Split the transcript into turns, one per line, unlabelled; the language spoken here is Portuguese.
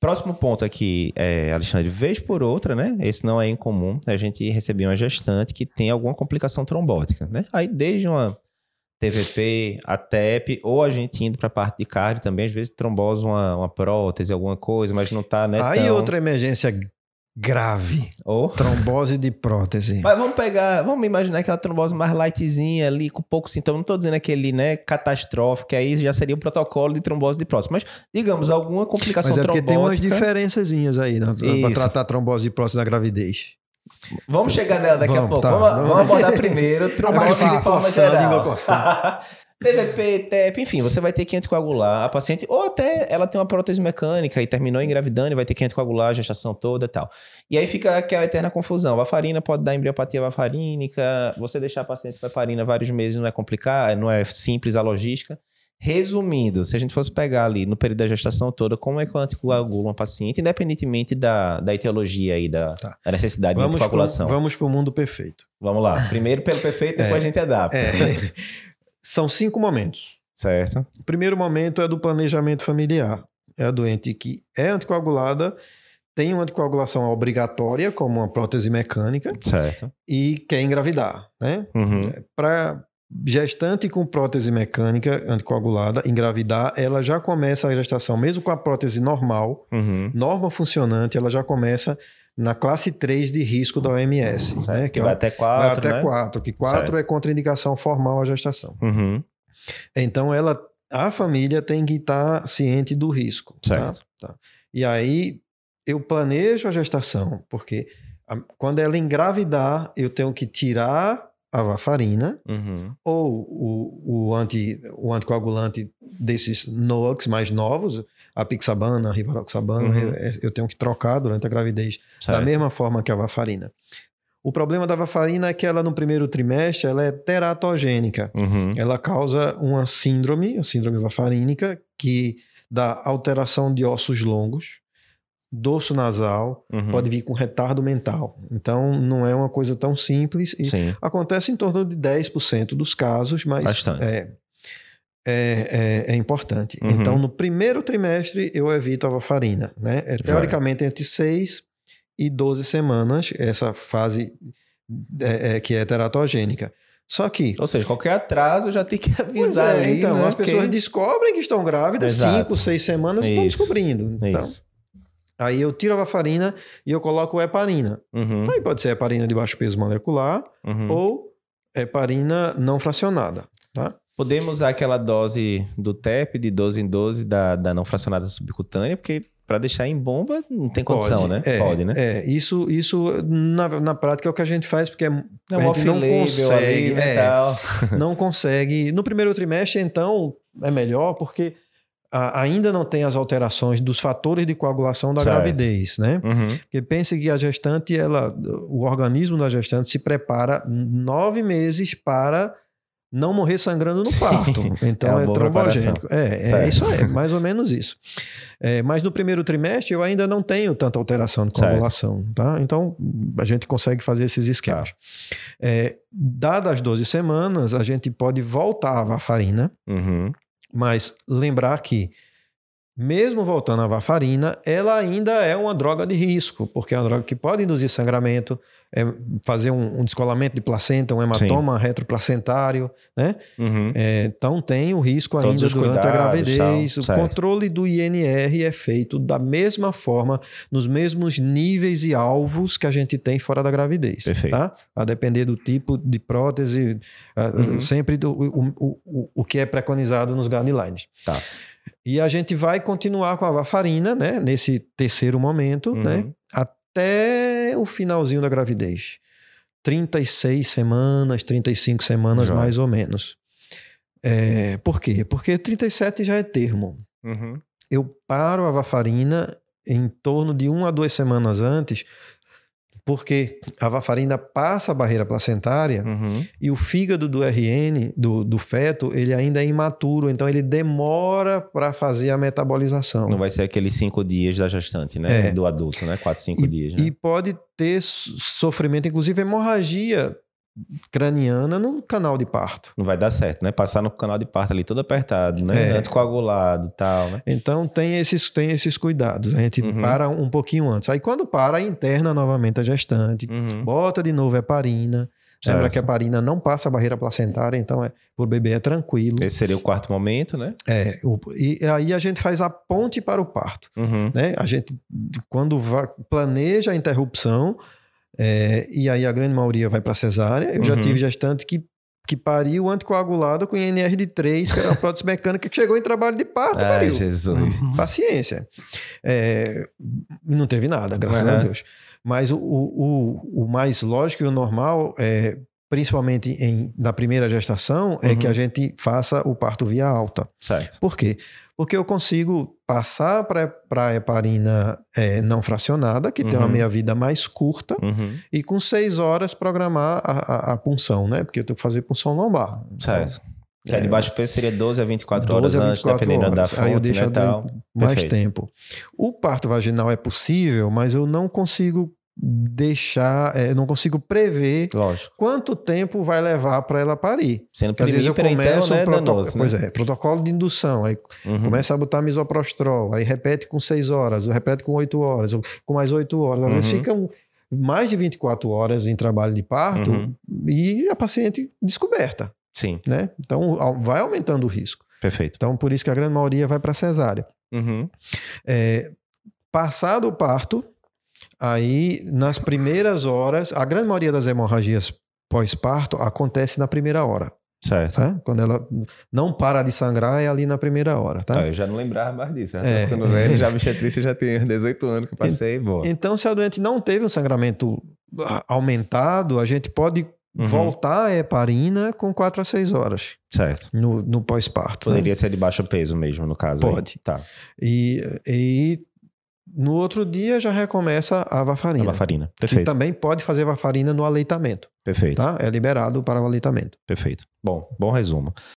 Próximo ponto aqui, é, Alexandre, vez por outra, né? Esse não é incomum. A gente recebia uma gestante que tem alguma complicação trombótica, né? Aí, desde uma TVP, a TEP, ou a gente indo para a parte de cardio também, às vezes trombose uma, uma prótese, alguma coisa, mas não tá, né?
Aí
tão...
outra emergência grave.
Oh.
Trombose de prótese.
Mas vamos pegar, vamos imaginar aquela trombose mais lightzinha ali, com pouco sintoma. Não estou dizendo aquele, né, catastrófico, que aí já seria o protocolo de trombose de prótese. Mas, digamos, alguma complicação
Mas é porque tem umas diferençazinhas aí né, para tratar trombose de prótese na gravidez.
Vamos chegar nela daqui a
Vamos,
pouco.
tá.
vamos,
Vamos.
abordar primeiro trombose de forma geral. TVP, TEP, enfim, você vai ter que anticoagular a paciente, ou até ela tem uma prótese mecânica e terminou engravidando e vai ter que anticoagular a gestação toda e tal. E aí fica aquela eterna confusão. A farina pode dar embriopatia vafarínica, você deixar a paciente com heparina vários meses não é complicado, não é simples a logística. Resumindo, se a gente fosse pegar ali no período da gestação toda, como é que eu anticoagulo uma paciente, independentemente da, da etiologia aí, da,
Tá.
da necessidade de
Vamos
anticoagulação?
pro, vamos pro mundo perfeito.
Vamos lá. Primeiro pelo perfeito, depois
É.
a gente adapta.
É. São cinco momentos.
Certo.
O primeiro momento é do planejamento familiar. É a doente que é anticoagulada, tem uma anticoagulação obrigatória, como uma prótese mecânica,
Certo.
e quer engravidar, né?
Uhum.
Para gestante com prótese mecânica anticoagulada engravidar, ela já começa a gestação, mesmo com a prótese normal,
Uhum.
norma funcionante, ela já começa na classe 3 de risco da OMS, né?
Certo. Que
é
vai até
vai
quatro,
até
né?
4, que 4
Certo.
é contraindicação formal à gestação.
Uhum.
Então, ela, a família tem que estar ciente do risco. tá?
Certo.
Tá. E aí, eu planejo a gestação, porque a- quando ela engravidar, eu tenho que tirar a varfarina
Uhum.
ou o, o, anti, o anticoagulante desses NOACs mais novos, a pixabana, a rivaroxabana,
Uhum.
eu, eu tenho que trocar durante a gravidez da
Certo.
mesma forma que a varfarina. O problema da varfarina é que ela no primeiro trimestre ela é teratogênica.
Uhum.
Ela causa uma síndrome, a síndrome varfarínica, que dá alteração de ossos longos, dorso nasal,
Uhum.
pode vir com retardo mental. Então, não é uma coisa tão simples. E
Sim.
acontece em torno de 10% dos casos, mas
Bastante.
é, é, é, é importante.
Uhum.
Então, no primeiro trimestre, eu evito a varfarina. Né? É, teoricamente, entre 6 e 12 semanas, essa fase é, é, que é teratogênica. Só que
Ou seja, qualquer atraso já tem que
Pois
avisar
é,
ali,
então,
né?
as pessoas
Porque-
descobrem que estão grávidas,
Exato.
cinco, seis semanas, estão
Isso.
descobrindo. Então,
Isso.
aí eu tiro a varfarina e eu coloco heparina.
Uhum.
Aí pode ser heparina de baixo peso molecular
Uhum.
ou heparina não fracionada, tá?
Podemos usar aquela dose do TEP de 12 em 12 da, da não fracionada subcutânea, porque para deixar em bomba não tem condição, né?
É,
Pode, né?
É, isso, isso na, na prática é o que a gente faz, porque é,
É um
não consegue,
ali, né,
é, não consegue. No primeiro trimestre, então, é melhor, porque a- ainda não tem as alterações dos fatores de coagulação da
Certo.
gravidez, né?
Uhum.
Porque pense que a gestante, ela, o organismo da gestante se prepara nove meses para não morrer sangrando no
Sim,
parto. Então
é
é,
boa
trombogênico. É, é isso aí, mais ou menos isso. É, mas no primeiro trimestre eu ainda não tenho tanta alteração de
Certo.
coagulação, tá? Então a gente consegue fazer esses esquemas.
Tá.
É, dadas as 12 semanas, a gente pode voltar à varfarina,
Uhum.
mas lembrar que, mesmo voltando à varfarina, ela ainda é uma droga de risco, porque é uma droga que pode induzir sangramento, é, fazer um, um descolamento de placenta, um hematoma retroplacentário, né?
Uhum.
É, então tem o risco
Todos
ainda durante a
cuidados,
gravidez.
tal,
o
certo.
controle do INR é feito da mesma forma, nos mesmos níveis e alvos que a gente tem fora da gravidez.
Perfeito.
Tá? A depender do tipo de prótese,
Uhum.
sempre do, o, o, o, o que é preconizado nos guidelines.
Tá.
E a gente vai continuar com a varfarina, né? Nesse terceiro momento,
Uhum.
né? Até o finalzinho da gravidez. 36 semanas, 35 semanas,
Joia.
mais ou menos. É, por quê? Porque 37 já é termo.
Uhum.
Eu paro a varfarina em torno de uma a duas semanas antes, porque a varfarina passa a barreira placentária
Uhum.
e o fígado do RN, do, do feto, ele ainda é imaturo, então ele demora para fazer a metabolização.
Não vai ser aqueles cinco dias da gestante, né?
É.
Do adulto, né? Quatro, cinco
e,
dias, né?
e pode ter so- sofrimento, inclusive hemorragia craniana no canal de parto.
Não vai dar certo, né? Passar no canal de parto ali todo apertado, né?
É.
Anticoagulado e tal, né?
Então tem esses, tem esses cuidados. A gente
Uhum.
para um pouquinho antes. Aí quando para, interna novamente a gestante,
Uhum.
bota de novo a heparina. Lembra
Certo.
que a heparina não passa a barreira placentária, então é, por bebê é tranquilo.
Esse seria o quarto momento, né?
É, o- e aí a gente faz a ponte para o parto.
Uhum.
né? A gente, quando planeja a interrupção, é, e aí a grande maioria vai para cesárea. Eu já
Uhum.
tive gestante que, que pariu anticoagulada com INR de 3, que era uma prótese mecânica, que chegou em trabalho de parto,
Ai,
pariu.
Jesus.
Paciência. É, não teve nada, graças a
Uhum.
Deus. Mas o, o, o, o mais lógico e o normal, é, principalmente em, na primeira gestação, é
Uhum.
que a gente faça o parto via alta.
Certo.
Por quê? Porque eu consigo passar para a heparina é, não fracionada, que tem uma
Uhum.
meia-vida mais curta,
Uhum.
e com seis horas programar a, a- a punção, né? Porque eu tenho que fazer punção lombar.
Certo. Que
é,
a de baixo peso seria 12 a 24
12
horas
a
antes,
24
dependendo da
horas.
fonte,
Aí eu deixo
né, tal.
mais
Perfeito.
tempo. O parto vaginal é possível, mas eu não consigo deixar, é, não consigo prever
Lógico.
quanto tempo vai levar para ela parir.
Sendo que
às vezes eu
hiper,
começo
então, né,
um protocolo,
danoso, né?
pois é, protocolo de indução, aí
Uhum.
Começa a botar misoprostrol, aí repete com 6 horas, repete com 8 horas, ou com mais 8 horas. Às vezes
Uhum.
ficam mais de 24 horas em trabalho de parto
Uhum.
e a paciente descoberta,
Sim,
né? Então vai aumentando o risco.
perfeito.
Então por isso que a grande maioria vai para cesárea.
Uhum.
É, passado o parto, aí nas primeiras horas, a grande maioria das hemorragias pós-parto acontece na primeira hora,
Certo.
tá? Quando ela não para de sangrar é ali na primeira hora, tá?
Ah, eu já não lembrava mais disso. Já
É.
ficando velho, já obstetrícia já tem 18 anos que eu passei, boa.
Então, se a doente não teve um sangramento ah, aumentado, a gente pode
Uhum.
voltar a heparina com 4 a 6 horas
Certo.
no, no pós-parto. né?
Poderia ser de baixo peso mesmo, no caso. aí.
Pode.
Tá.
E, e no outro dia já recomeça a
A
varfarina.
varfarina.
Que
Perfeito.
também pode fazer varfarina no aleitamento,
Perfeito.
tá? É liberado para o aleitamento.
Perfeito. Bom, bom resumo.